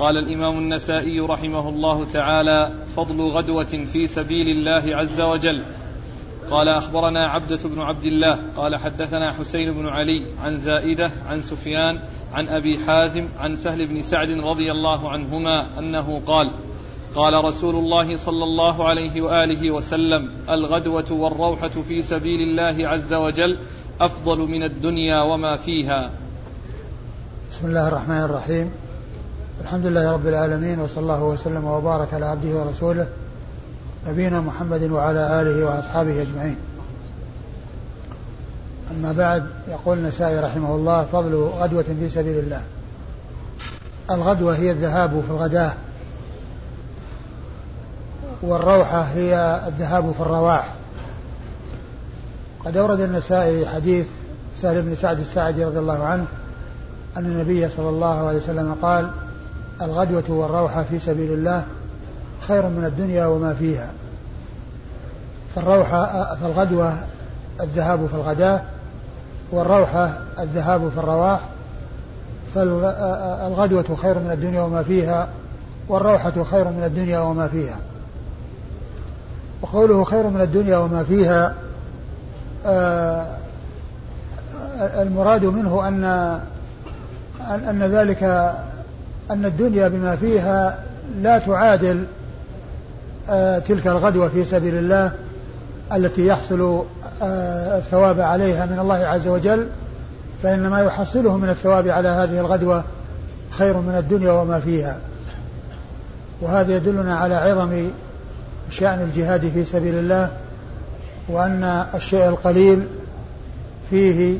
قال الإمام النسائي رحمه الله تعالى فضل غدوة في سبيل الله عز وجل. قال أخبرنا عبدة بن عبد الله. قال حدثنا حسين بن علي عن زائدة عن سفيان عن أبي حازم عن سهل بن سعد رضي الله عنهما أنه قال قال رسول الله صلى الله عليه وآله وسلم الغدوة والروحة في سبيل الله عز وجل أفضل من الدنيا وما فيها. بسم الله الرحمن الرحيم. الحمد لله رب العالمين وصلى الله وسلم وبارك على عبده ورسوله نبينا محمد وعلى آله وأصحابه أجمعين. أما بعد يقول النسائي رحمه الله فضل غدوة في سبيل الله. الغدوة هي الذهاب في الغداة والروحة هي الذهاب في الرواح. قد أورد النسائي حديث سهل بن سعد الساعدي رضي الله عنه أن النبي صلى الله عليه وسلم قال الغدوة والروحة في سبيل الله خير من الدنيا وما فيها. فالروحة فالغدوة الذهاب في الغداة والروحة الذهاب في الرواح. فالغدوة خير من الدنيا وما فيها والروحة خير من الدنيا وما فيها. وقوله خير من الدنيا وما فيها آه، المراد منه أن أن ذلك أن الدنيا بما فيها لا تعادل آه، تلك الغدوة في سبيل الله التي يحصل آه، الثواب عليها من الله عز وجل فإن ما يحصله من الثواب على هذه الغدوة خير من الدنيا وما فيها. وهذا يدلنا على عظم شأن الجهاد في سبيل الله وأن الشيء القليل فيه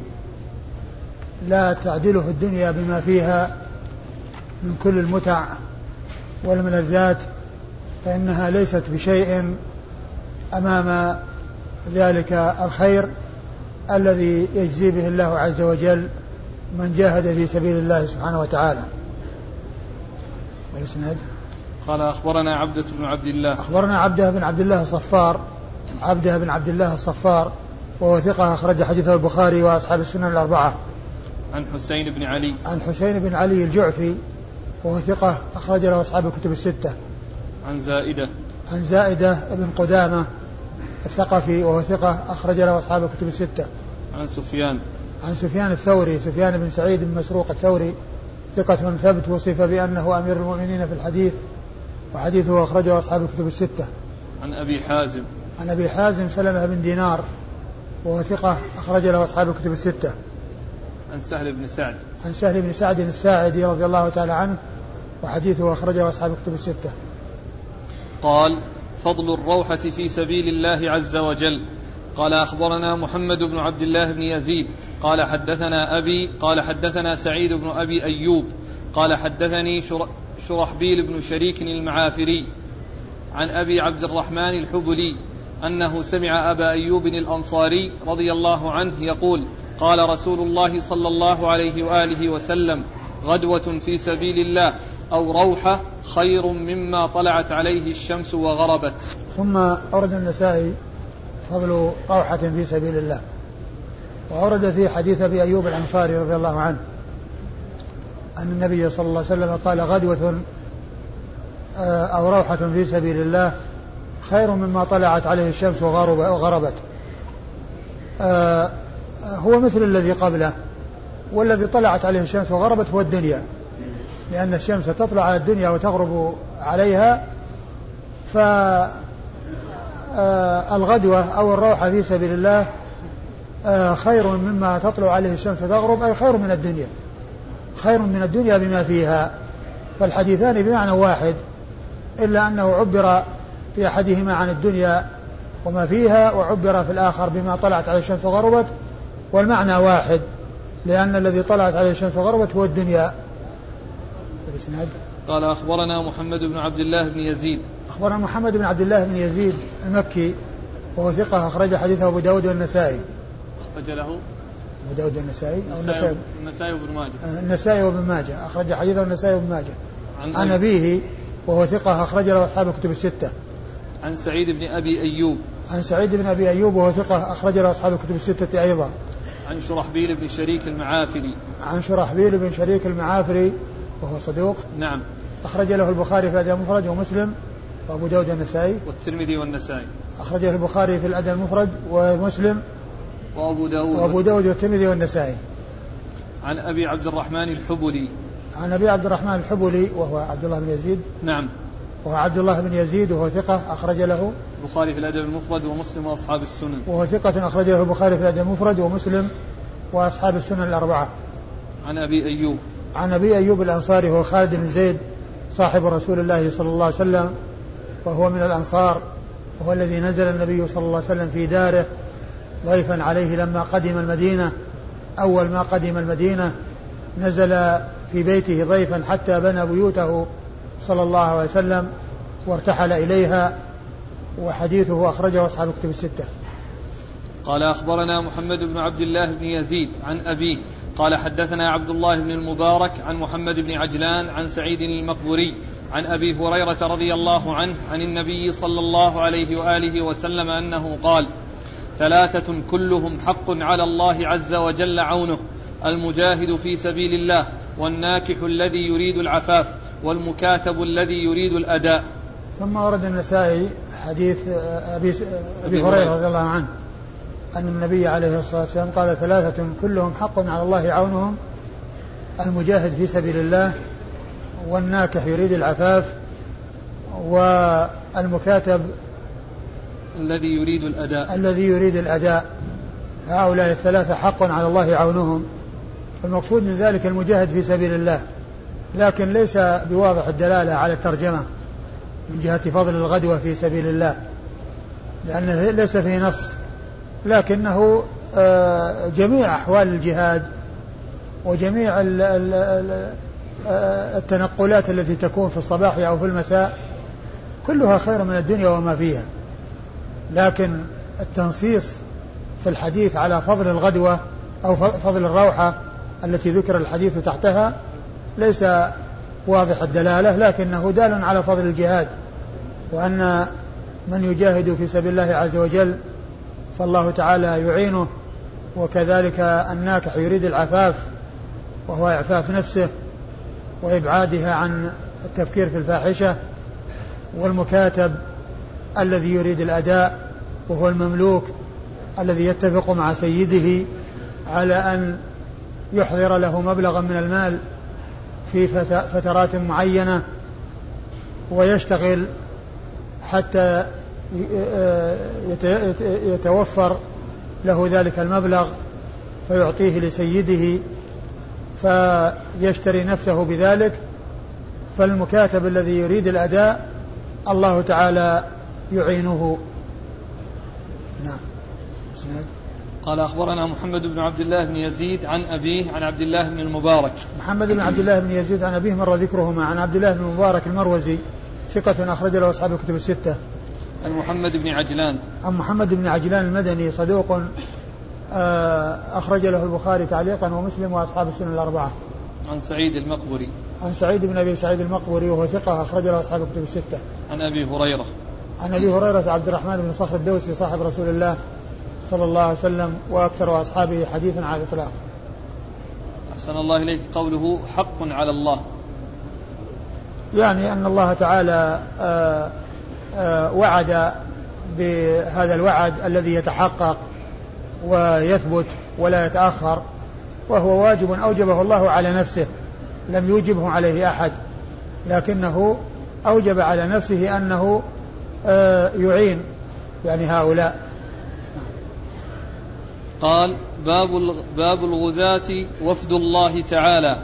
لا تعدله الدنيا بما فيها من كل المتع والملذات فإنها ليست بشيء أمام ذلك الخير الذي يجزي به الله عز وجل من جاهد في سبيل الله سبحانه وتعالى. والاسناد قال أخبرنا عبدة بن عبد الله. أخبرنا عبده بن عبد الله الصفار. عبده بن عبد الله الصفار وهو ثقة أخرج حديثه البخاري وأصحاب السنن الأربعة. عن حسين بن علي. عن حسين بن علي الجعفي وهو ثقة أخرج له أصحاب الكتب الستة. عن زائدة. عن زائدة بن قدامة الثقفي وهو ثقة أخرج له أصحاب الكتب الستة. عن سفيان. عن سفيان الثوري سفيان بن سعيد بن مسروق الثوري ثقة ثبت وصف بأنه أمير المؤمنين في الحديث وحديثه أخرجه أصحاب الكتب الستة. عن أبي حازم. عن أبي حازم سلمة بن دينار وهو ثقة أخرج له أصحاب الكتب الستة. عن سهل بن سعد. عن سهل بن سعد الساعدي رضي الله تعالى عنه وحديثه أخرجه أصحاب الكتب الستة. قال فضل الروحة في سبيل الله عز وجل. قال أخبرنا محمد بن عبد الله بن يزيد. قال حدثنا أبي قال حدثنا سعيد بن أبي أيوب. قال حدثني شرحبيل بن شريك المعافري. عن أبي عبد الرحمن الحبلي أنه سمع أبا أيوب الأنصاري رضي الله عنه يقول قال رسول الله صلى الله عليه وآله وسلم غدوة في سبيل الله أو روحة خير مما طلعت عليه الشمس وغربت. ثم أورد النسائي فضل روحة في سبيل الله. وأورد في حديث أبي أيوب الأنصاري رضي الله عنه أن النبي صلى الله عليه وسلم قال غدوة آه، أو روحة في سبيل الله خير مما طلعت عليه الشمس وغربت. آه، هو مثل الذي قبله والذي طلعت عليه الشمس وغربت هو الدنيا. لأن الشمس تطلع على الدنيا وتغرب عليها فالغدوة آه، أو الروحة في سبيل الله آه، خير مما تطلع عليه الشمس وتغرب أي خير من الدنيا. خير من الدنيا بما فيها. فالحديثان بمعنى واحد إلا أنه عبر في أحدهما عن الدنيا وما فيها وعبر في الآخر بما طلعت عليه الشمس وغربت. والمعنى واحد لأن الذي طلعت عليه الشمس وغربت هو الدنيا. الإسناد قال أخبرنا محمد بن عبد الله بن يزيد. أخبرنا محمد بن عبد الله بن يزيد المكي وهو ثقة أخرج حديثه أبو داود والنسائي. أخرج له. أبو داود والنسائي أو النسائي النسائي؟ وابن ماجه. آه، النسائي وابن ماجه. أخرج حديثه النسائي وابن ماجه. عن, عن أبيه وهو ثقة أخرج له أصحاب الكتب الستة. عن سعيد بن أبي أيوب. عن سعيد بن أبي أيوب وهو ثقة أخرج له أصحاب الكتب الستة أيضا. عن شرحبيل بن شريك المعافري. عن شرحبيل بن شريك المعافري وهو صدوق. نعم. أخرج له البخاري في الأدب المفرد ومسلم وأبو داود النسائي والترمذي والنسائي. أخرجه البخاري في الأدب المفرد ومسلم وأبو داود وأبو داود والترمذي والنسائي. عن أبي عبد الرحمن الحبلي. عن أبي عبد الرحمن الحبلي وهو عبد الله بن يزيد. نعم. وهو عبد الله بن يزيد وهو ثقة أخرج له. البخاري في الأدب المفرد ومسلم وأصحاب السنن. وهو ثقة أخرج له البخاري في الأدب المفرد ومسلم وأصحاب السنن الأربعة. عن أبي أيوب. عن أبي أيوب الأنصاري هو خالد بن زيد صاحب رسول الله صلى الله عليه وسلم وهو من الأنصار وهو الذي نزل النبي صلى الله عليه وسلم في داره ضيفا عليه لما قدم المدينة أول ما قدم المدينة نزل في بيته ضيفا حتى بنى بيوته صلى الله عليه وسلم وارتحل إليها. وحديثه أخرجه أصحاب الكتب الستة. قال أخبرنا محمد بن عبد الله بن يزيد عن أبيه. قال حدثنا عبد الله بن المبارك عن محمد بن عجلان عن سعيد المقبوري عن أبي هريرة رضي الله عنه عن النبي صلى الله عليه وآله وسلم أنه قال ثلاثة كلهم حق على الله عز وجل عونه المجاهد في سبيل الله والناكح الذي يريد العفاف والمكاتب الذي يريد الأداء. ثم ورد النسائي حديث أبي أبي هريرة. رضي الله عنه أن النبي عليه الصلاة والسلام قال ثلاثة كلهم حق على الله عونهم المجاهد في سبيل الله والناكح يريد العفاف والمكاتب الذي يريد الأداء. الذي يريد الأداء. هؤلاء الثلاثة حق على الله عونهم. المقصود من ذلك المجاهد في سبيل الله لكن ليس بواضح الدلالة على الترجمة. من جهة فضل الغدوة في سبيل الله لأنه ليس فيه نص لكنه آه، جميع أحوال الجهاد وجميع آه، التنقلات التي تكون في الصباح أو في المساء كلها خير من الدنيا وما فيها. لكن التنصيص في الحديث على فضل الغدوة أو فضل الروحة التي ذكر الحديث تحتها ليس واضح الدلالة لكنه دال على فضل الجهاد. وأن من يجاهد في سبيل الله عز وجل فالله تعالى يعينه وكذلك الناكح يريد العفاف وهو إعفاف نفسه وإبعادها عن التفكير في الفاحشة والمكاتب الذي يريد الأداء وهو المملوك الذي يتفق مع سيده على أن يحضر له مبلغا من المال في فترات معينة ويشتغل حتى يتوفر له ذلك المبلغ فيعطيه لسيده فيشتري نفسه بذلك فالمكاتب الذي يريد الأداء الله تعالى يعينه. نعم. قال أخبرنا محمد بن عبد الله بن يزيد عن أبيه عن عبد الله بن المبارك. محمد بن عبد الله بن يزيد عن أبيه مر ذكرهما عن عبد الله بن المبارك المروزي. ثقة أخرج له أصحاب الكتب الستة. عن محمد بن عجلان. عن محمد بن عجلان المدني صدوق آه، أخرج له البخاري تعليقا ومسلم وأصحاب السنن الأربعة. عن سعيد المقبري. عن سعيد بن أبي سعيد المقبري وهو ثقة أخرج له أصحاب الكتب الستة. عن أبي هريرة. عن أبي هريرة عبد الرحمن بن صخر الدوسي صاحب رسول الله صلى الله عليه وسلم وأكثر أصحابه حديثا على الإطلاق. أحسن الله إليك. قوله حق على الله. يعني أن الله تعالى آآ آآ وعد بهذا الوعد الذي يتحقق ويثبت ولا يتأخر وهو واجب أوجبه الله على نفسه لم يوجبه عليه أحد لكنه أوجب على نفسه أنه يعين يعني هؤلاء. قال باب باب الغزاة وفد الله تعالى.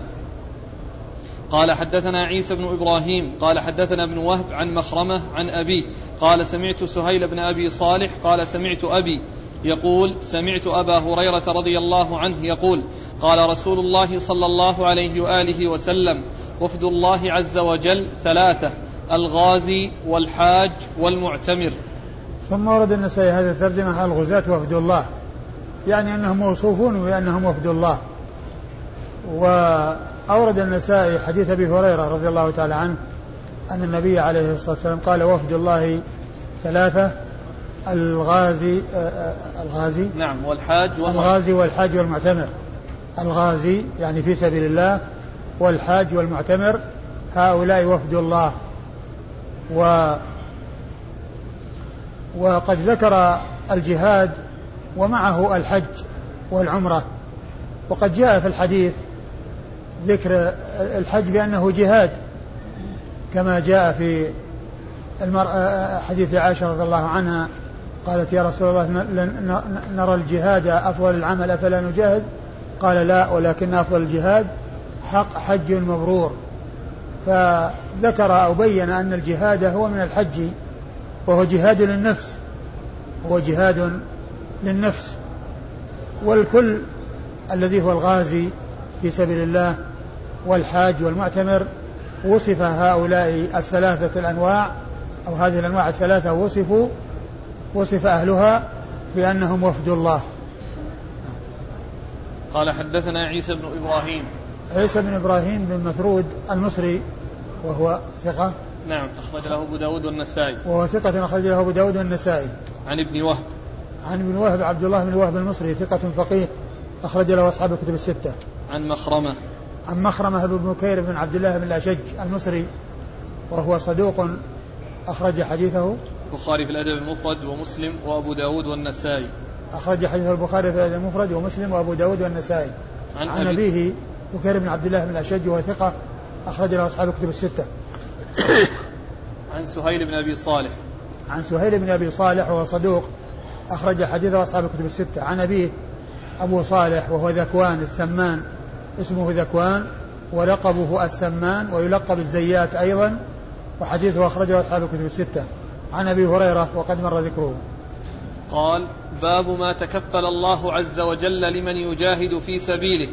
قال حدثنا عيسى بن إبراهيم قال حدثنا ابن وهب عن مخرمة عن أبيه قال سمعت سهيل بن أبي صالح قال سمعت أبي يقول سمعت أبا هريرة رضي الله عنه يقول قال رسول الله صلى الله عليه وآله وسلم وفد الله عز وجل ثلاثة الغازي والحاج والمعتمر. ثم ورد النسائي هذه الترجمة الغزاة وفد الله؟ يعني أنهم موصوفون بأنهم وفد الله. وأورد النسائي حديث أبي هريرة رضي الله تعالى عنه أن النبي عليه الصلاة والسلام قال وفد الله ثلاثة الغازي آه، آه، الغازي نعم والحاج الغازي والحاج والمعتمر. الغازي يعني في سبيل الله والحاج والمعتمر هؤلاء وفد الله. و وقد ذكر الجهاد ومعه الحج والعمرة. وقد جاء في الحديث ذكر الحج بأنه جهاد كما جاء في المرأة حديث عائشة رضي الله عنها قالت يا رسول الله نرى الجهاد أفضل العمل أفلا نجاهد؟ قال لا ولكن أفضل الجهاد حق حج مبرور. فذكر أو بين أن الجهاد هو من الحج وهو جهاد للنفس هو جهاد للنفس. والكل الذي هو الغازي في سبيل الله والحاج والمعتمر وصف هؤلاء الثلاثة الأنواع أو هذه الأنواع الثلاثة وصفوا وصف أهلها بأنهم وفد الله. قال حدثنا عيسى بن إبراهيم. عيسى بن إبراهيم بن مثرود المصري وهو ثقة. نعم أخرج له أبو داود والنسائي. وهو ثقة أخرج له أبو داود والنسائي. عن ابن وهب. عن ابن وهب عبد الله بن وهب المصري ثقة فقيه أخرج له أصحاب الكتب الستة. عن مخرمة. عن مخرمة بن بكير بن عبد الله بن الأشج المصري وهو صدوق أخرج حديثه. البخاري في الأدب المفرد ومسلم وأبو داود والنسائي. أخرج حديث البخاري في الأدب المفرد ومسلم وأبو داود والنسائي. عن, عن أبيه بكير بن عبد الله بن الأشج وهو ثقة أخرج له أصحاب الكتب الستة. عن سهيل بن أبي صالح. عن سهيل بن أبي صالح وهو صدوق أخرج حديثه أصحاب الكتب الستة. عن أبيه أبو صالح وهو ذكوان السمان. اسمه ذكوان ولقبه السمان ويلقب الزيات أيضا وحديثه أخرجه أصحاب الكتب الستة. عن أبي هريرة وقد مر ذكره. قال باب ما تكفل الله عز وجل لمن يجاهد في سبيله.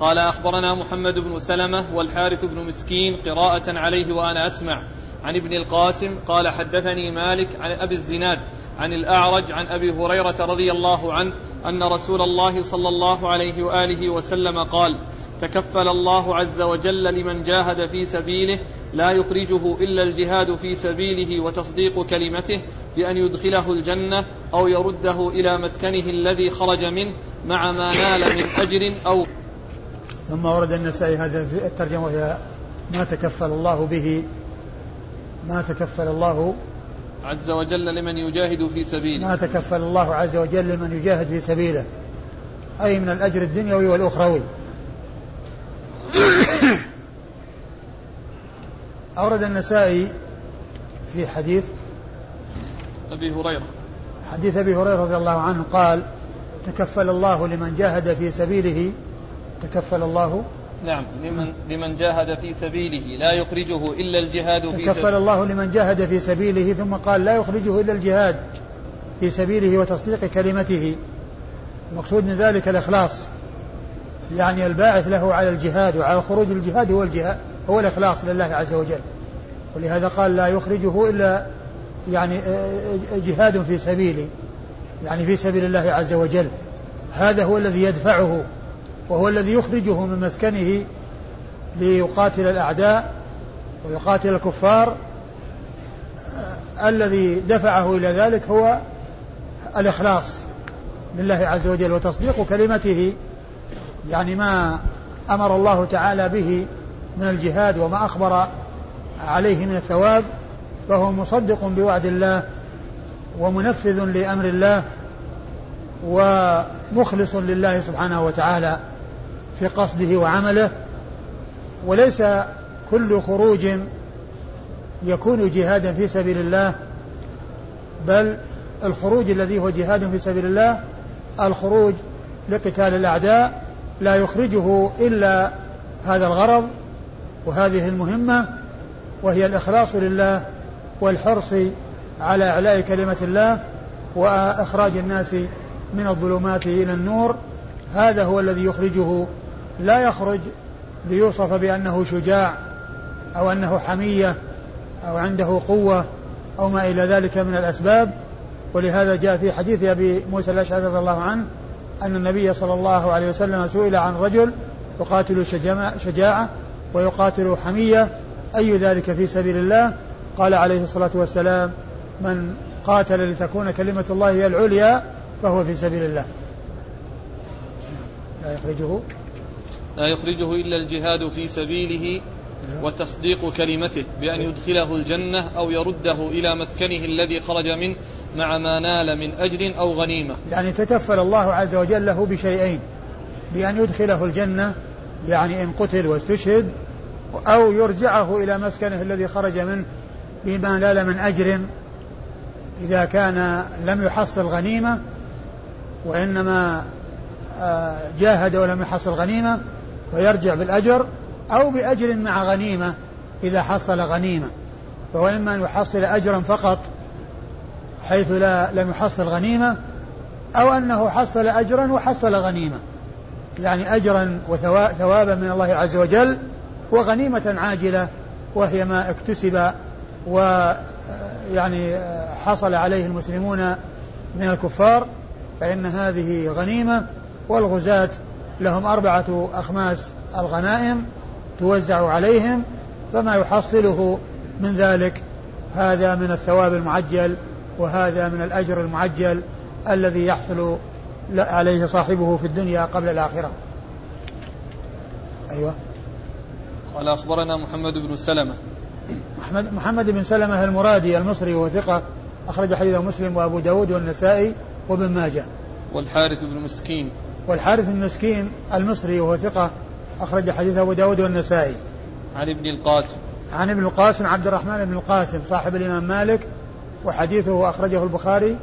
قال أخبرنا محمد بن سلمة والحارث بن مسكين قراءة عليه وأنا أسمع. عن ابن القاسم قال حدثني مالك عن أبي الزناد عن الأعرج عن أبي هريرة رضي الله عنه أن رسول الله صلى الله عليه وآله وسلم قال تكفل الله عز وجل لمن جاهد في سبيله لا يخرجه إلا الجهاد في سبيله وتصديق كلمته بأن يدخله الجنة أو يرده إلى مسكنه الذي خرج منه مع ما نال من أجر أو ثم ورد النسائي هذا الترجمة وهي ما تكفل الله به ما تكفل الله عز وجل لمن يجاهد في سبيله. ما تكفل الله عز وجل لمن يجاهد في سبيله. أي من الأجر الدنيوي والأخروي. أورد النسائي في حديث أبي هريرة. حديث أبي هريرة رضي الله عنه قال تكفل الله لمن جاهد في سبيله تكفل الله نعم لمن لمن جاهد في سبيله لا يخرجه إلا الجهاد في تكفل الله لمن جاهد في سبيله ثم قال لا يخرجه إلا الجهاد في سبيله وتصديق كلمته. المقصود من ذلك الإخلاص. يعني الباعث له على الجهاد وعلى خروج الجهاد هو الجهاد هو الإخلاص لله عز وجل. ولهذا قال لا يخرجه إلا يعني آه، آه، جهاد في سبيله يعني في سبيل الله عز وجل. هذا هو الذي يدفعه. وهو الذي يخرجه من مسكنه ليقاتل الأعداء ويقاتل الكفار. الذي دفعه إلى ذلك هو الإخلاص لله عز وجل وتصديق كلمته يعني ما أمر الله تعالى به من الجهاد وما أخبر عليه من الثواب فهو مصدق بوعد الله ومنفذ لأمر الله ومخلص لله سبحانه وتعالى. في قصده وعمله وليس كل خروج يكون جهادا في سبيل الله بل الخروج الذي هو جهاد في سبيل الله الخروج لقتال الأعداء لا يخرجه إلا هذا الغرض وهذه المهمة وهي الإخلاص لله والحرص على إعلاء كلمة الله وإخراج الناس من الظلمات إلى النور هذا هو الذي يخرجه لا يخرج ليوصف بأنه شجاع أو أنه حمية أو عنده قوة أو ما إلى ذلك من الأسباب. ولهذا جاء في حديث أبي موسى الأشعري رضي الله عنه أن النبي صلى الله عليه وسلم سئل عن رجل يقاتل شجاعة ويقاتل حمية. أي ذلك في سبيل الله؟ قال عليه الصلاة والسلام من قاتل لتكون كلمة الله هي العليا فهو في سبيل الله. لا يخرجه. لا يخرجه إلا الجهاد في سبيله وتصديق كلمته بأن يدخله الجنة أو يرده إلى مسكنه الذي خرج منه مع ما نال من أجر أو غنيمة. يعني تكفل الله عز وجل له بشيئين. بأن يدخله الجنة يعني إن قتل واستشهد أو يرجعه إلى مسكنه الذي خرج منه بما نال من أجر إذا كان لم يحصل غنيمة وإنما آه، جاهد ولم يحصل غنيمة. ويرجع بالأجر أو بأجر مع غنيمة إذا حصل غنيمة. فهو إما أن يحصل أجرا فقط حيث لا لم يحصل غنيمة أو أنه حصل أجرا وحصل غنيمة. يعني أجرا وثوابا من الله عز وجل وغنيمة عاجلة وهي ما اكتسب ويعني حصل عليه المسلمون من الكفار فإن هذه غنيمة والغزاة لهم أربعة أخماس الغنائم توزع عليهم فما يحصله من ذلك هذا من الثواب المعجل وهذا من الأجر المعجل الذي يحصل عليه صاحبه في الدنيا قبل الآخرة. أيوة. قال أخبرنا محمد بن سلمة. محمد, محمد بن سلمة المرادي المصري وهو ثقة أخرج حديثه مسلم وأبو داود والنسائي وابن ماجه. والحارث بن مسكين. والحارث بن مسكين المصري وهو ثقة أخرج حديث أبو داود والنسائي عن ابن القاسم عن ابن القاسم عبد الرحمن بن القاسم صاحب الإمام مالك وحديثه أخرجه البخاري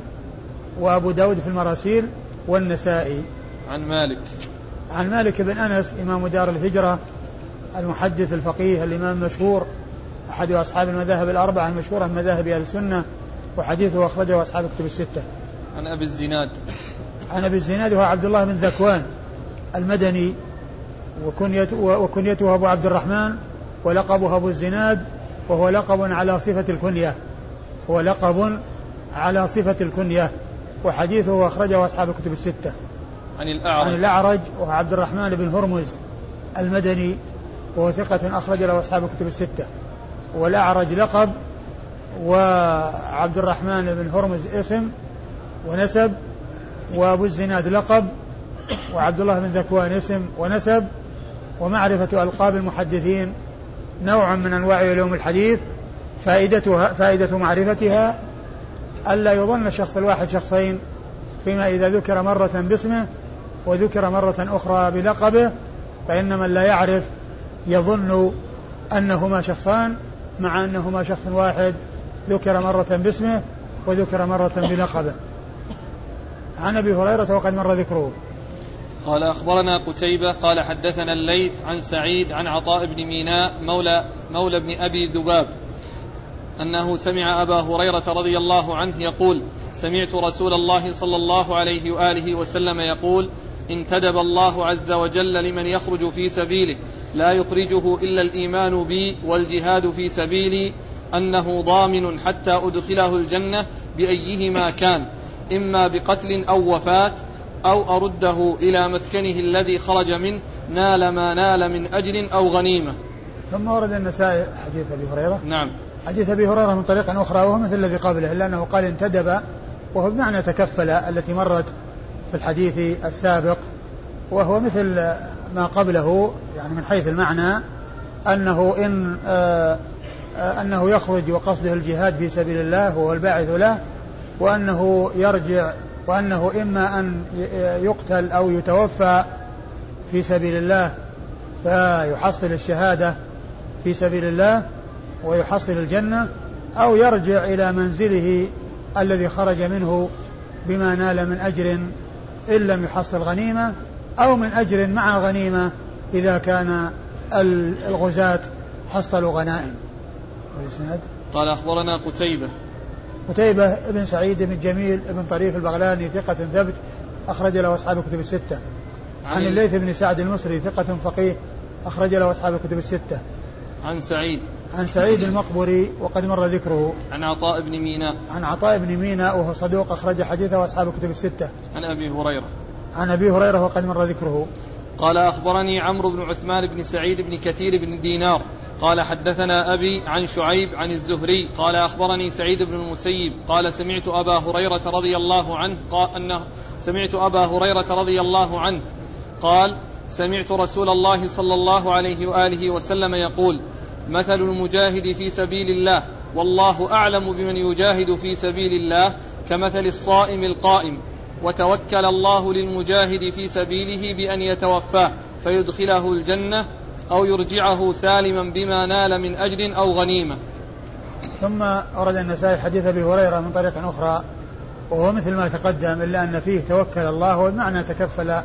وأبو داود في المراسيل والنسائي عن مالك عن مالك بن أنس إمام دار الهجرة المحدث الفقيه الإمام المشهور أحد أصحاب المذاهب الأربعة المشهورة من مذاهب أهل السنة وحديثه أخرجه أصحاب الكتب الستة. عن أبي الزناد. عن أبي الزناد هو عبد الله بن ذكوان المدني وكنيته, وكنيته أبو عبد الرحمن ولقبه أبو الزناد وهو لقب على صفة الكنية. هو لقب على صفة الكنية وحديثه أخرجه أصحاب الكتب الستة. عن الأعرج. عن الأعرج وهو عبد الرحمن بن هرمز المدني وهو ثقة أخرج له أصحاب الكتب الستة. والأعرج لقب وعبد الرحمن بن هرمز اسم ونسب وأبو الزناد لقب وعبد الله بن ذكوان اسم ونسب ومعرفة ألقاب المحدثين نوع من أنواع علوم الحديث فائدتها فائدة معرفتها ألا يظن الشخص الواحد شخصين فيما إذا ذكر مرة باسمه وذكر مرة أخرى بلقبه فإن من لا يعرف يظن أنهما شخصان مع أنهما شخص واحد ذكر مرة باسمه وذكر مرة بلقبه. عن أبي هريرة وقد مر ذكره. قال أخبرنا قتيبة قال حدثنا الليث عن سعيد عن عطاء بن ميناء مولى مولى ابن أبي ذباب أنه سمع أبا هريرة رضي الله عنه يقول سمعت رسول الله صلى الله عليه وآله وسلم يقول انتدب الله عز وجل لمن يخرج في سبيله لا يخرجه إلا الإيمان بي والجهاد في سبيلي أنه ضامن حتى أدخله الجنة بأيهما كان. إما بقتل أو وفاة أو أرده إلى مسكنه الذي خرج منه نال ما نال من أجر أو غنيمة. ثم ورد النسائي حديث أبي هريرة. نعم. حديث أبي هريرة من طريق أخرى وهو مثل الذي قبله إلا أنه قال انتدب وهو بمعنى تكفل التي مرت في الحديث السابق وهو مثل ما قبله يعني من حيث المعنى أنه إن آه آه أنه يخرج وقصده الجهاد في سبيل الله وهو الباعث له وأنه يرجع وأنه إما أن يقتل أو يتوفى في سبيل الله فيحصل الشهادة في سبيل الله ويحصل الجنة أو يرجع إلى منزله الذي خرج منه بما نال من أجر إن لم يحصل غنيمة أو من أجر مع غنيمة إذا كان الغزاة حصلوا غنائم. والإسناد قال أخبرنا قتيبة قتيبة بن سعيد بن جميل بن طريف البغلاني ثقة ثبت أخرج له أصحاب الكتب الستة. عن الليث بن سعد المصري ثقة فقيه أخرج له أصحاب الكتب الستة. عن سعيد. عن سعيد المقبري وقد مر ذكره. عن عطاء بن ميناء عن عطاء بن ميناء وهو صدوق أخرج حديثه أصحاب الكتب الستة. عن أبي هريرة. عن أبي هريرة وقد مر ذكره. قال أخبرني عمرو بن عثمان بن سعيد بن كثير بن دينار. قال حدثنا أبي عن شعيب عن الزهري قال أخبرني سعيد بن المسيب قال سمعت أبا هريرة رضي الله عنه قال أنه سمعت أبا هريرة رضي الله عنه قال سمعت رسول الله صلى الله عليه وآله وسلم يقول مثل المجاهد في سبيل الله والله أعلم بمن يجاهد في سبيل الله كمثل الصائم القائم وتوكل الله للمجاهد في سبيله بأن يتوفاه فيدخله الجنة أو يرجعه سالما بما نال من أجر أو غنيمة. ثم أورد النسائي حديث أبي هريرة من طريق أخرى وهو مثل ما تقدم إلا أن فيه توكل الله وبمعنى تكفل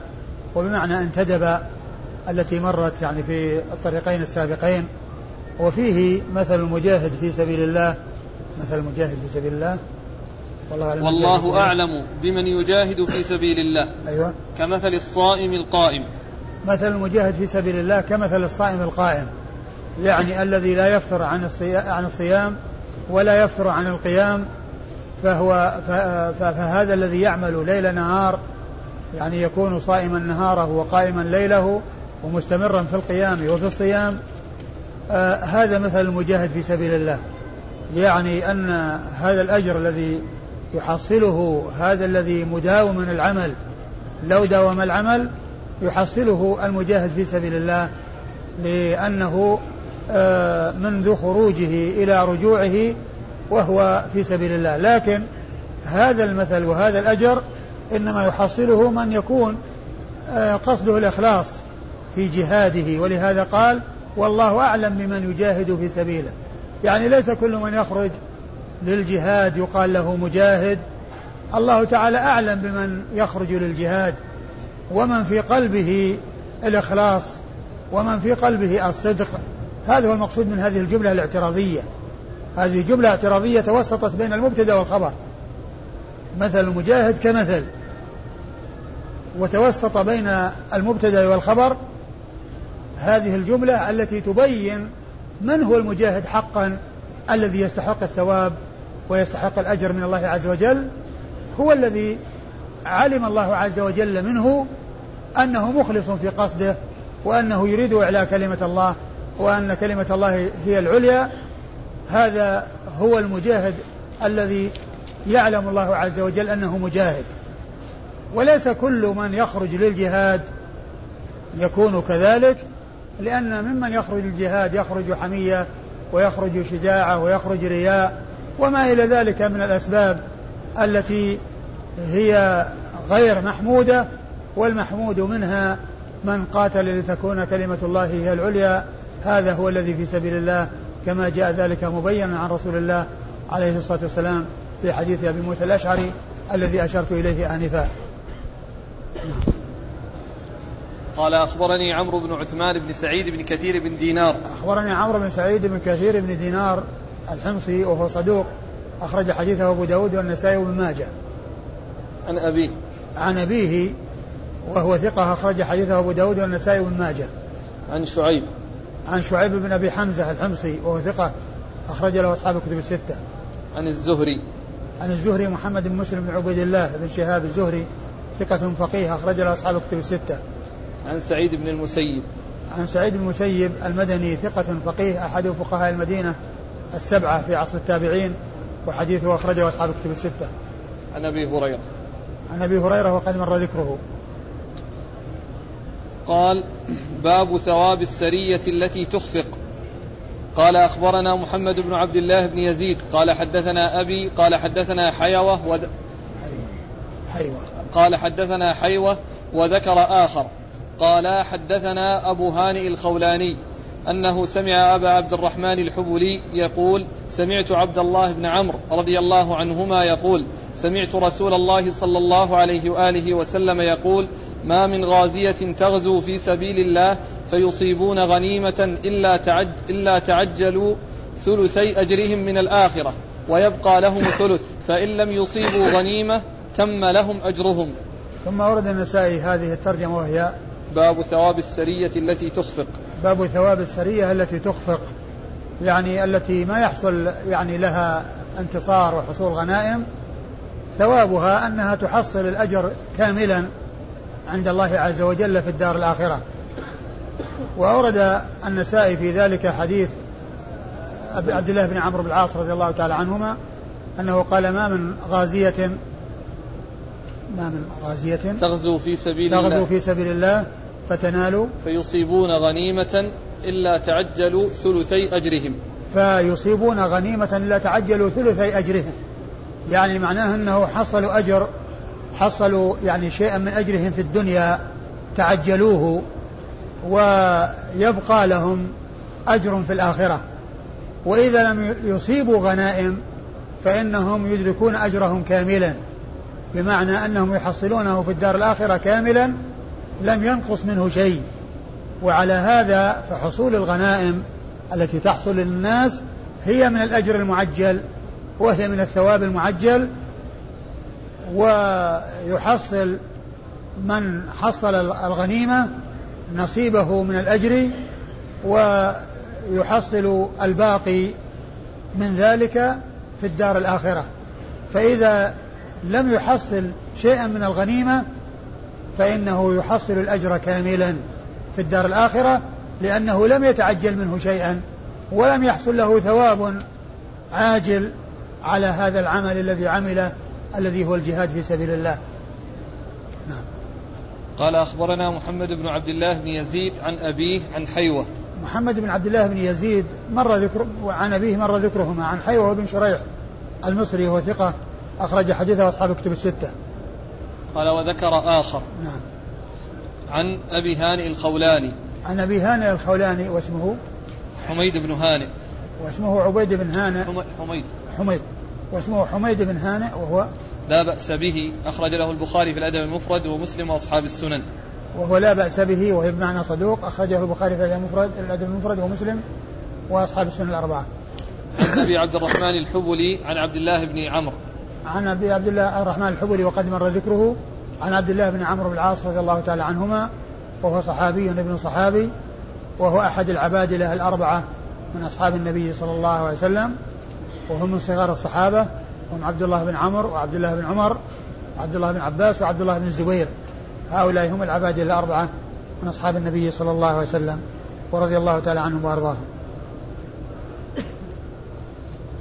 وبمعنى انتدب التي مرت يعني في الطريقين السابقين. وفيه مثل المجاهد في سبيل الله مثل المجاهد في سبيل الله. والله أعلم, والله أعلم بمن يجاهد في سبيل الله أيوة. كمثل الصائم القائم. مثل المجاهد في سبيل الله كمثل الصائم القائم. يعني الذي لا يفتر عن عن الصيام ولا يفتر عن القيام فهو فهذا الذي يعمل ليل نهار يعني يكون صائما نهاره وقائما ليله ومستمرا في القيام وفي الصيام آه هذا مثل المجاهد في سبيل الله. يعني أن هذا الأجر الذي يحصله هذا الذي مداوم العمل لو داوم العمل يحصله المجاهد في سبيل الله لأنه آه منذ خروجه إلى رجوعه وهو في سبيل الله. لكن هذا المثل وهذا الأجر إنما يحصله من يكون آه قصده الإخلاص في جهاده. ولهذا قال والله أعلم بمن يجاهد في سبيله. يعني ليس كل من يخرج للجهاد يقال له مجاهد. الله تعالى أعلم بمن يخرج للجهاد. ومن في قلبه الإخلاص ومن في قلبه الصدق. هذا هو المقصود من هذه الجملة الاعتراضية. هذه جملة اعتراضية توسطت بين المبتدأ والخبر. مثل المجاهد كمثل. وتوسط بين المبتدأ والخبر هذه الجملة التي تبين من هو المجاهد حقا الذي يستحق الثواب ويستحق الأجر من الله عز وجل هو الذي علم الله عز وجل منه أنه مخلص في قصده وأنه يريد إعلاء كلمة الله وأن كلمة الله هي العليا. هذا هو المجاهد الذي يعلم الله عز وجل أنه مجاهد. وليس كل من يخرج للجهاد يكون كذلك لأن ممن يخرج للجهاد يخرج حمية ويخرج شجاعة ويخرج رياء وما إلى ذلك من الأسباب التي هي غير محمودة والمحمود منها من قاتل لتكون كلمة الله هي العليا. هذا هو الذي في سبيل الله كما جاء ذلك مبينا عن رسول الله عليه الصلاة والسلام في حديث أبي موسى الأشعري الذي أشرت إليه آنفا. قال أخبرني عمرو بن عثمان بن سعيد بن كثير بن دينار. أخبرني عمرو بن سعيد بن كثير بن دينار الحمصي وهو صدوق أخرج حديثه أبو داود والنسائي وابن ماجه. عن أبيه. عن أبيه وهو ثقة أخرج حديثه أبو داود والنسائي وابن ماجه. عن شعيب. عن شعيب بن أبي حمزة الحمصي وهو ثقة أخرج له أصحاب الكتب الستة. عن الزهري. عن الزهري محمد بن مسلم بن عبيد الله بن شهاب الزهري ثقة فقيه أخرج له أصحاب الكتب الستة. عن سعيد بن المسيب. عن سعيد بن المسيب المدني ثقة فقيه أحد فقهاء المدينة السبعة في عصر التابعين وحديثه أخرجه أصحاب الكتب الستة. عن أبي هريرة. عن أبي هريرة وقد مر ذكره. قال باب ثواب السرية التي تخفق. قال أخبرنا محمد بن عبد الله بن يزيد. قال حدثنا أبي قال حدثنا حيوة ود... حيوة. قال حدثنا حيوة وذكر آخر. قال حدثنا أبو هانئ الخولاني أنه سمع أبا عبد الرحمن الحبلي يقول سمعت عبد الله بن عمرو رضي الله عنهما يقول سمعت رسول الله صلى الله عليه وآله وسلم يقول ما من غازية تغزو في سبيل الله فيصيبون غنيمة إلا, تعج إلا تعجلوا ثلثي أجرهم من الآخرة ويبقى لهم ثلث فإن لم يصيبوا غنيمة تم لهم أجرهم. ثم ورد النسائي هذه الترجمة وهي باب ثواب السرية التي تخفق. باب ثواب السرية التي تخفق يعني التي ما يحصل يعني لها انتصار وحصول غنائم ثوابها أنها تحصل الأجر كاملا عند الله عز وجل في الدار الآخرة. وأورد النسائي في ذلك حديث عبد الله بن عمرو بن العاص رضي الله تعالى عنهما أنه قال ما من غازية ما من غازية تغزو في سبيل تغزو الله. في سبيل الله فتنال فيصيبون غنيمة إلا تعجلوا ثلثي أجرهم. فيصيبون غنيمة إلا تعجلوا ثلثي أجرهم. يعني معناه أنه حصلوا أجر حصلوا يعني شيئا من أجرهم في الدنيا تعجلوه ويبقى لهم أجر في الآخرة. وإذا لم يصيبوا غنائم فإنهم يدركون أجرهم كاملا بمعنى أنهم يحصلونه في الدار الآخرة كاملا لم ينقص منه شيء. وعلى هذا فحصول الغنائم التي تحصل للناس هي من الأجر المعجل. وهي من الثواب المعجل ويحصل من حصل الغنيمة نصيبه من الأجر ويحصل الباقي من ذلك في الدار الآخرة. فإذا لم يحصل شيئا من الغنيمة فإنه يحصل الأجر كاملا في الدار الآخرة لأنه لم يتعجل منه شيئا ولم يحصل له ثواب عاجل على هذا العمل الذي عمله الذي هو الجهاد في سبيل الله. نعم. قال أخبرنا محمد بن عبد الله بن يزيد عن أبيه عن حيوة. محمد بن عبد الله بن يزيد مر ذكر عن أبيه مر ذكرهما عن حيوة بن شريح المصري وهو ثقة أخرج حديثه أصحاب كتب الستة. قال وذكر آخر. نعم. عن أبي هانئ الخولاني. عن أبي هانئ الخولاني واسمه؟ حميد بن هانئ. واسمه عبيد بن هانئ. حميد. حميد. واسمه حميد بن هانئ وهو لا بأس به أخرج له البخاري في الأدب المفرد ومسلم وأصحاب السنن وهو لا بأس به وهي بمعنى صدوق أخرجه البخاري في الأدب المفرد الأدب المفرد ومسلم وأصحاب السنن الأربعة. عن أبي عبد الرحمن الحبلي عن عبد الله بن عمرو. عن أبي عبد الله الرحمن الحبلي وقد مر ذكره عن عبد الله بن عمرو بن العاص رضي الله تعالى عنهما وهو صحابي ابن صحابي وهو أحد العبادلة الأربعة من أصحاب النبي صلى الله عليه وسلم وهم من صغار الصحابة هم عبد الله بن عمرو وعبد الله بن عمر وعبد الله بن عباس وعبد الله بن الزبير. هؤلاء هم العبادلة الأربعة من أصحاب النبي صلى الله عليه وسلم ورضي الله تعالى عنهم وأرضاهم.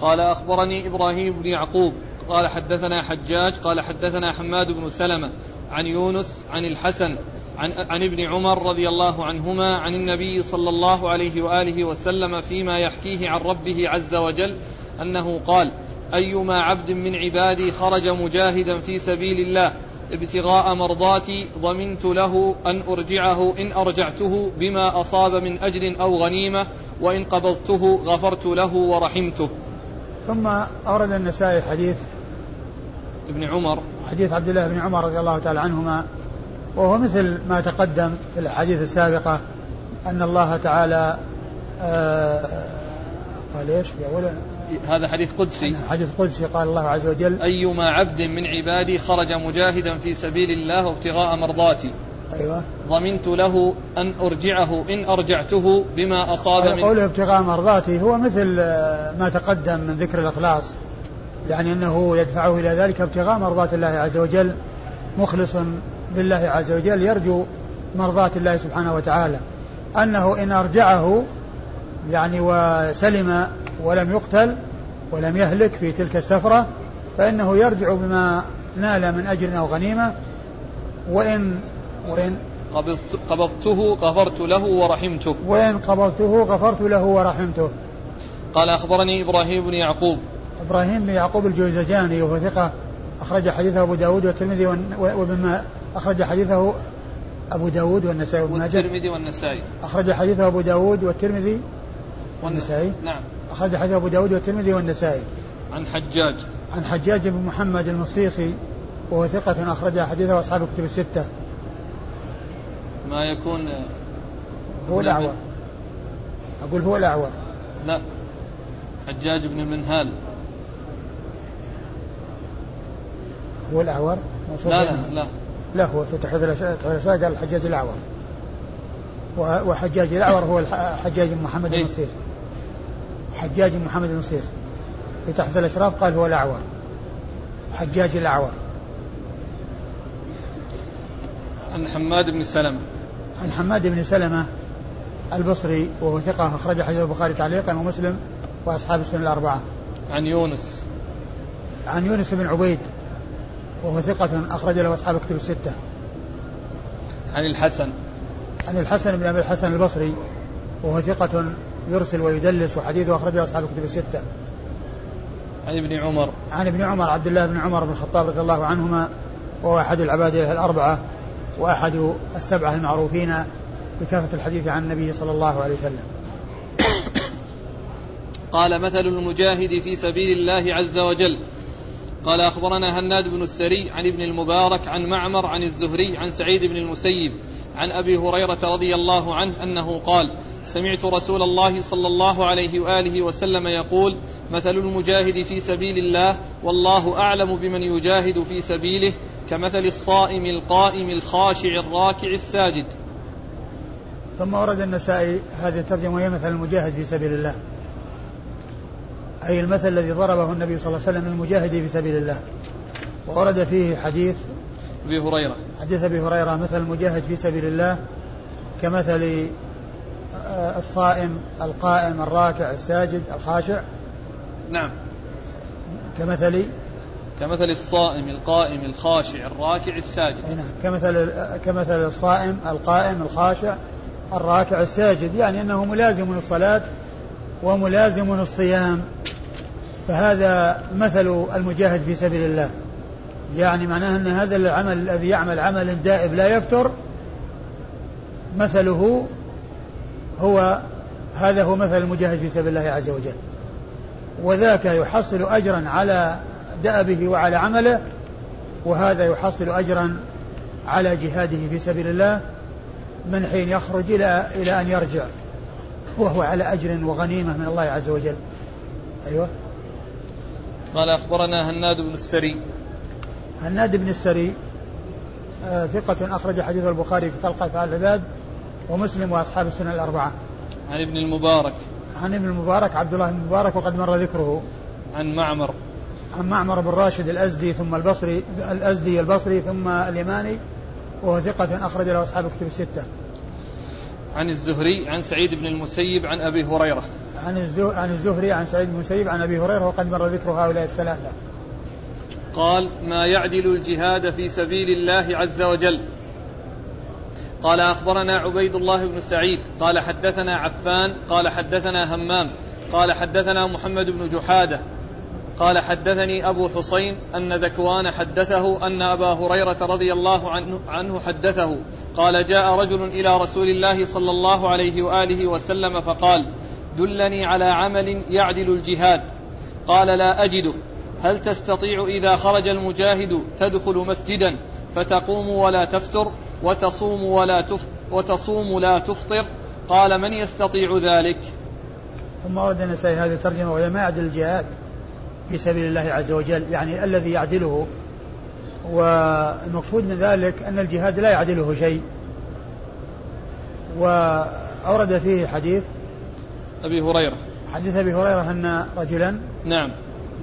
قال أخبرني إبراهيم بن يعقوب قال حدثنا حجاج قال حدثنا حماد بن سلمة عن يونس عن الحسن عن, عن ابن عمر رضي الله عنهما عن النبي صلى الله عليه وآله وسلم فيما يحكيه عن ربه عز وجل أنه قال أيما عبد من عبادي خرج مجاهدا في سبيل الله ابتغاء مرضاتي ضمنت له أن أرجعه إن أرجعته بما أصاب من أجر أو غنيمة وإن قبضته غفرت له ورحمته. ثم أورد النسائي حديث ابن عمر. حديث عبد الله بن عمر رضي الله تعالى عنهما وهو مثل ما تقدم في الحديث السابقة أن الله تعالى آه قال إيش؟ في هذا حديث قدسي. حديث قدسي قال الله عز وجل أيما عبد من عبادي خرج مجاهدا في سبيل الله وابتغاء مرضاتي. أيوة. ضمنت له أن أرجعه إن أرجعته بما أصاب من قوله ابتغاء مرضاتي هو مثل ما تقدم من ذكر الإخلاص. يعني أنه يدفعه إلى ذلك ابتغاء مرضات الله عز وجل مخلص بالله عز وجل يرجو مرضات الله سبحانه وتعالى. أنه إن أرجعه يعني وسلم ولم يقتل ولم يهلك في تلك السفرة فإنه يرجع بما نال من أجر أو غنيمة. وإن وإن قبضته غفرت له ورحمته. وإن قبضته غفرت له ورحمته. قال أخبرني إبراهيم بن يعقوب. إبراهيم بن يعقوب الجوزجاني وهو ثقة أخرج حديثه أبو داود والترمذي وبما أخرج حديثه أبو داود والنسائي والترمذي والنسائي. أخرج حديثه أبو داود والترمذي والنسائي. نعم. أخرج حديث أبو داود والترمذي والنسائي. عن حجاج. عن حجاج بن محمد المصيصي وهو ثقة أخرج حديثه أصحاب الكتب الستة. ما يكون هو الأعور. أقول هو الأعور. لا. حجاج بن المنهال هو الأعور؟ لا لا لا. لا هو في تحفظ الأشياء قال الحجاج الأعور. وحجاج الأعور هو حجاج بن محمد إيه؟ حجاج بن محمد المصيص في تحفظ الأشراف قال هو الأعور حجاج الأعور عن حماد بن سلمة عن حماد بن سلمة البصري وهو ثقة أخرج حديث البخاري تعليقا ومسلم وأصحاب السنة الأربعة. عن يونس. عن يونس بن عبيد وهو ثقة أخرج له أصحاب الكتب الستة. عن الحسن. عن الحسن بن أبي الحسن البصري وهو ثقة يرسل ويدلس وحديثه أخرجه أصحاب الكتب الستة. عن ابن عمر. عن ابن عمر عبد الله بن عمر بن الخطاب رضي الله عنهما وهو أحد العباد الأربعة وأحد السبعة المعروفين بكثرة الحديث عن النبي صلى الله عليه وسلم. قال مثل المجاهد في سبيل الله عز وجل. قال أخبرنا هناد بن السري عن ابن المبارك عن معمر عن الزهري عن سعيد بن المسيب عن أبي هريرة رضي الله عنه أنه قال سمعت رسول الله صلى الله عليه وآله وسلم يقول مثل المجاهد في سبيل الله والله أعلم بمن يجاهد في سبيله كمثل الصائم القائم الخاشع الراكع الساجد. ثم ورد النسائي هذه الترجمة وهي مثل المجاهد في سبيل الله. أي المثل الذي ضربه النبي صلى الله عليه وسلم للمجاهد في سبيل الله. وورد فيه حديث أبي هريرة. حديث أبي هريرة مثل المجاهد في سبيل الله كمثل الصائم القائم الراكع الساجد الخاشع؟ نعم. كمثل كمثل الصائم القائم الخاشع الراكع الساجد. نعم. كمثل كمثل الصائم القائم الخاشع الراكع الساجد. يعني أنه ملازم للصلاة وملازم الصيام فهذا مثل المجاهد في سبيل الله. يعني معناه أن هذا العمل الذي يعمل عمل دائب لا يفتر مثله هو هذا هو مثل المجاهد في سبيل الله عز وجل. وذاك يحصل اجرا على دأبه وعلى عمله وهذا يحصل اجرا على جهاده في سبيل الله من حين يخرج إلى إلى أن يرجع وهو على أجر وغنيمة من الله عز وجل. أيوه. قال أخبرنا هناد بن السري. هناد بن السري آه ثقة أخرج حديث البخاري في خلق أفعال العباد. ومسلم وأصحاب السنة الأربعة. عن ابن المبارك. عن ابن المبارك عبد الله بن المبارك وقد مر ذكره. عن معمر. عن معمر بن راشد الأزدي ثم البصري الأزدي البصري ثم اليماني وهو ثقة أخرج له أصحاب الكتب الستة. عن الزهري عن سعيد بن المسيب عن أبي هريرة. عن عن الزهري عن سعيد بن المسيب عن أبي هريرة وقد مر ذكر هؤلاء الثلاثة. قال ما يعدل الجهاد في سبيل الله عز وجل. قال أخبرنا عبيد الله بن سعيد قال حدثنا عفان قال حدثنا همام قال حدثنا محمد بن جحادة قال حدثني أبو حصين أن ذكوان حدثه أن أبا هريرة رضي الله عنه, عنه حدثه قال جاء رجل إلى رسول الله صلى الله عليه وآله وسلم فقال دلني على عمل يعدل الجهاد. قال لا أجده. هل تستطيع إذا خرج المجاهد تدخل مسجدا فتقوم ولا تفتر؟ وتصوم ولا تف وتصوم لا تفطر قال من يستطيع ذلك؟ ثم ورد النسائي هذه الترجمة وهي ما يعدل الجهاد في سبيل الله عز وجل يعني الذي يعدله. والمقصود من ذلك أن الجهاد لا يعدله شيء. وأورد فيه حديث أبي هريرة. حديث أبي هريرة أن رجلا نعم.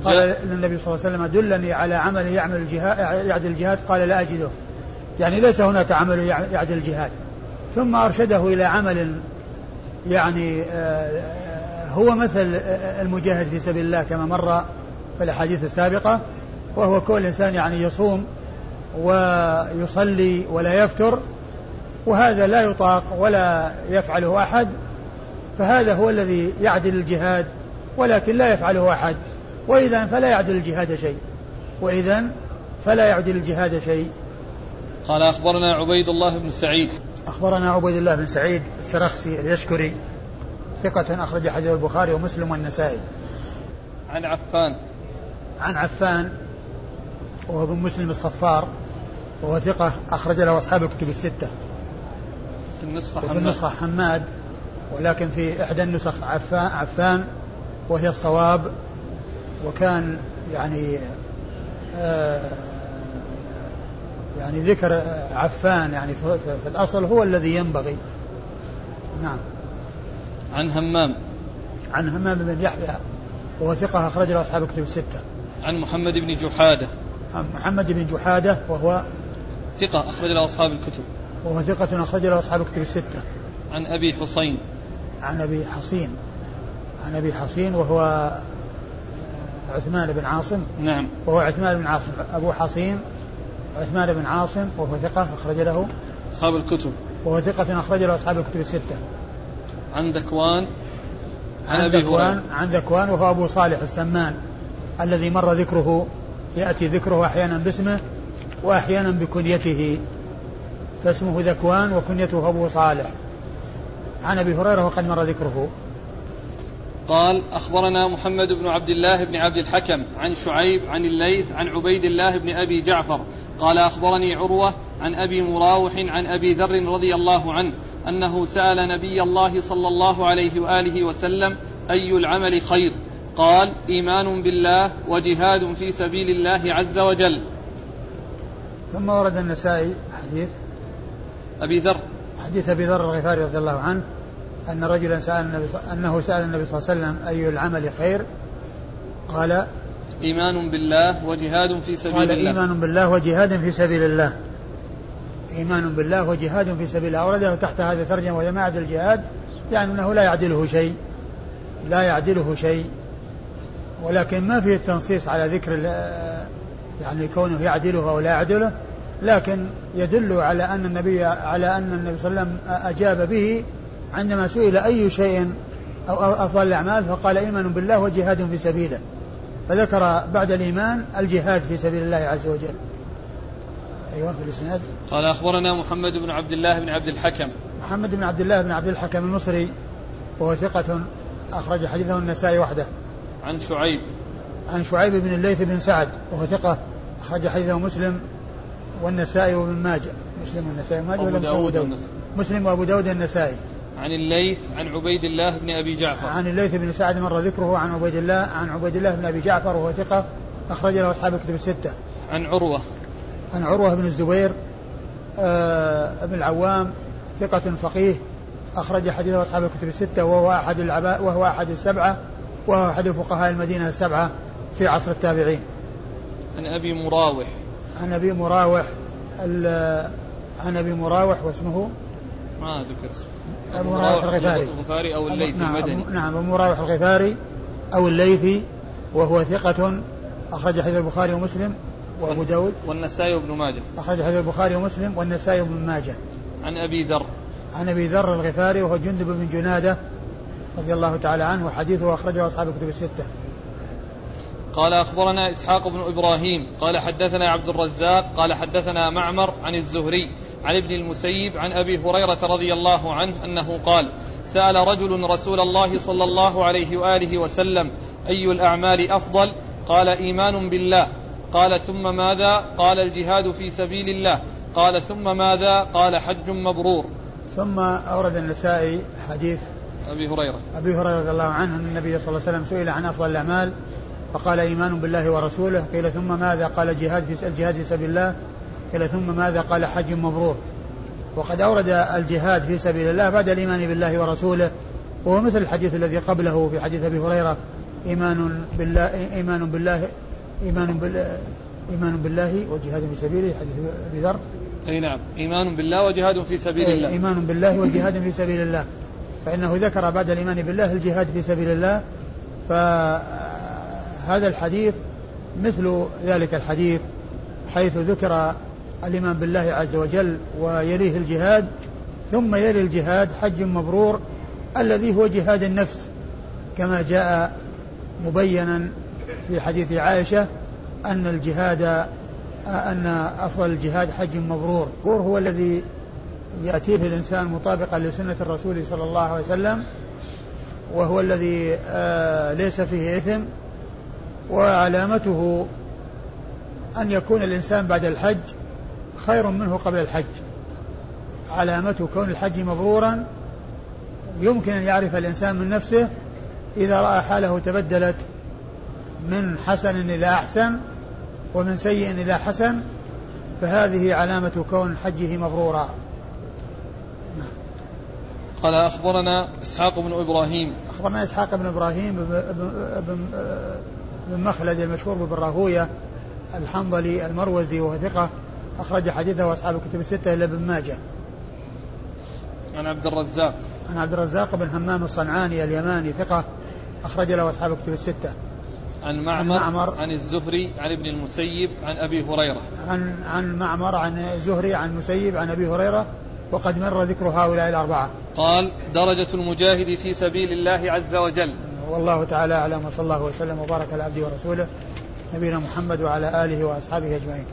قال للنبي صلى الله عليه وسلم دلني على عمل يعمل الجهاد يعدل الجهاد. قال لا أجده. يعني ليس هناك عمل يعدل الجهاد. ثم أرشده إلى عمل يعني آه، هو مثل المجاهد في سبيل الله كما مر في الأحاديث السابقة وهو كل إنسان يعني يصوم ويصلي ولا يفتر وهذا لا يطاق ولا يفعله أحد فهذا هو الذي يعدل الجهاد ولكن لا يفعله أحد. وإذا فلا يعدل الجهاد شيء. وإذا فلا يعدل الجهاد شيء. قال أخبرنا عبيد الله بن سعيد. أخبرنا عبيد الله بن سعيد السرخسي اليشكري ثقة أخرج حديث البخاري ومسلم والنسائي. عن عفان. عن عفان وهو ابن مسلم الصفار وهو ثقة أخرج له أصحاب الكتب الستة. في النسخة وفي النسخة حماد ولكن في إحدى النسخ عفان, عفان وهي الصواب وكان يعني آه يعني ذكر عفان يعني في الأصل هو الذي ينبغي. نعم. عن همام. عن همام بن يحيى وهو ثقة أخرج له أصحاب الكتب الستة. عن محمد بن جحادة. عن محمد بن جحادة وهو ثقة أخرج له أصحاب الكتب. وهو ثقة أخرج له أصحاب الكتب الستة. عن أبي حصين. عن أبي حصين. عن أبي حصين وهو عثمان بن عاصم. نعم. وهو عثمان بن عاصم. أبو حصين عثمان بن عاصم وهو ثقة أخرج له. أصحاب الكتب. وهو ثقة أخرج له أصحاب الكتب الستة. عن ذكوان عن, عن ذكوان عن ذكوان وهو أبو صالح السمان الذي مر ذكره يأتي ذكره أحيانا باسمه وأحيانا بكنيته. فاسمه ذكوان وكنيته أبو صالح. عن أبي هريرة وقد مر ذكره. قال أخبرنا محمد بن عبد الله بن عبد الحكم عن شعيب عن الليث عن عبيد الله بن أبي جعفر قال أخبرني عروة عن أبي مراوح عن أبي ذر رضي الله عنه أنه سأل نبي الله صلى الله عليه وآله وسلم أي العمل خير؟ قال إيمان بالله وجهاد في سبيل الله عز وجل. ثم ورد النسائي حديث أبي ذر. حديث أبي ذر الغفاري رضي الله عنه أن رجلا سأل النبي أنه سأل النبي صلى الله عليه وسلم أي العمل خير؟ قال إيمان بالله وجهاد في سبيل قال الله. إيمان بالله وجهاد في سبيل الله. إيمان بالله وجهاد في سبيل الله. أورده تحت هذا ترجمة وهي ما الجهاد يعني أنه لا يعدله شيء. لا يعدله شيء. ولكن ما فيه التنصيص على ذكر يعني كونه يعدله أو لا يعدله لكن يدل على أن النبي على أن النبي صلى الله عليه وسلم أجاب به عندما سئل أي شيء أو أفضل الأعمال فقال إيمان بالله وجهاد في سبيله. فذكر بعد الإيمان الجهاد في سبيل الله عز وجل. أيوة في الإسناد. قال أخبرنا محمد بن عبد الله بن عبد الحكم. محمد بن عبد الله بن عبد الحكم المصري وهو ثقة أخرج حديثه النسائي وحده. عن شعيب. عن شعيب بن الليث بن سعد وهو ثقة أخرج حديثه مسلم والنسائي وابن ماجه. مسلم والنسائي وماجه ولا داود مسلم وأبو داود النسائي عن الليث عن عبيد الله بن أبي جعفر. عن الليث بن سعد مر ذكره عن عبيد الله عن عبيد الله بن أبي جعفر وهو ثقة أخرج له أصحاب الكتب الستة. عن عروة. عن عروة بن الزبير آه بن العوام ثقة فقيه أخرج حديثه أصحاب الكتب الستة وهو أحد العباء وهو أحد السبعة وهو أحد فقهاء المدينة السبعة في عصر التابعين. عن أبي مراوح. عن أبي مراوح عن أبي مراوح واسمه ما ذكر اسمه. أبو مراوح الغفاري. الغفاري أو الليثي نعم المدني. نعم أبو مراوح الغفاري أو الليثي وهو ثقة أخرج حديث البخاري ومسلم وأبو داود. والنسائي وابن ماجه. أخرج حديث البخاري ومسلم والنسائي وابن ماجه. عن أبي ذر. عن أبي ذر الغفاري وهو جندب بن جنادة رضي الله تعالى عنه وحديثه أخرجه أصحاب الكتب الستة. قال أخبرنا إسحاق بن إبراهيم قال حدثنا عبد الرزاق قال حدثنا معمر عن الزهري عن ابن المسيب عن أبي هريرة رضي الله عنه أنه قال سأل رجل رسول الله صلى الله عليه وآله وسلم أي الأعمال أفضل؟ قال إيمان بالله. قال ثم ماذا؟ قال الجهاد في سبيل الله. قال ثم ماذا؟ قال حج مبرور. ثم أورد النسائي حديث أبي هريرة. أبي هريرة رضي الله عنه أن النبي صلى الله عليه وسلم سئل عن أفضل الأعمال فقال إيمان بالله ورسوله. قيل ثم ماذا؟ قال جهاد في الجهاد في سبيل الله. قيل ثم ماذا قال حج مبرور؟ وقد أورد الجهاد في سبيل الله بعد الإيمان بالله ورسوله وهو مثل الحديث الذي قبله في حديث أبي هريرة إيمان بالله إيمان بالله إيمان بالله إيمان بالله وجهاد في سبيله حديث أبي ذر. أي نعم. إيمان بالله وجهاد في سبيل الله. إيمان بالله وجهاد في سبيل الله. فإنه ذكر بعد الإيمان بالله الجهاد في سبيل الله فهذا الحديث مثل ذلك الحديث حيث ذكر الإيمان بالله عز وجل ويليه الجهاد ثم يلي الجهاد حج مبرور الذي هو جهاد النفس كما جاء مبينا في حديث عائشة أن الجهاد أن أفضل الجهاد حج مبرور. هو الذي يأتيه الإنسان مطابقا لسنة الرسول صلى الله عليه وسلم وهو الذي آه، ليس فيه إثم وعلامته أن يكون الإنسان بعد الحج خير منه قبل الحج. علامة كون الحج مبرورا يمكن أن يعرف الإنسان من نفسه إذا رأى حاله تبدلت من حسن إلى أحسن ومن سيء إلى حسن فهذه علامة كون حجه مبرورا. قال أخبرنا إسحاق بن إبراهيم. أخبرنا إسحاق بن إبراهيم بن مخلد المشهور بن راهوية الحنظلي المروزي وهو ثقة. أخرج حديثه أصحاب الكتب الستة إلا ابن ماجه. عن عبد الرزاق. عن عبد الرزاق بن همام الصنعاني اليماني ثقة أخرج له أصحاب الكتب الستة. عن معمر, عن معمر عن الزهري عن ابن المسيب عن أبي هريرة. عن عن معمر عن الزهري عن المسيب عن أبي هريرة وقد مر ذكر هؤلاء الأربعة قال درجة المجاهد في سبيل الله عز وجل والله تعالى أعلم وصلى الله وسلم وبارك على عبده ورسوله نبينا محمد وعلى آله وأصحابه أجمعين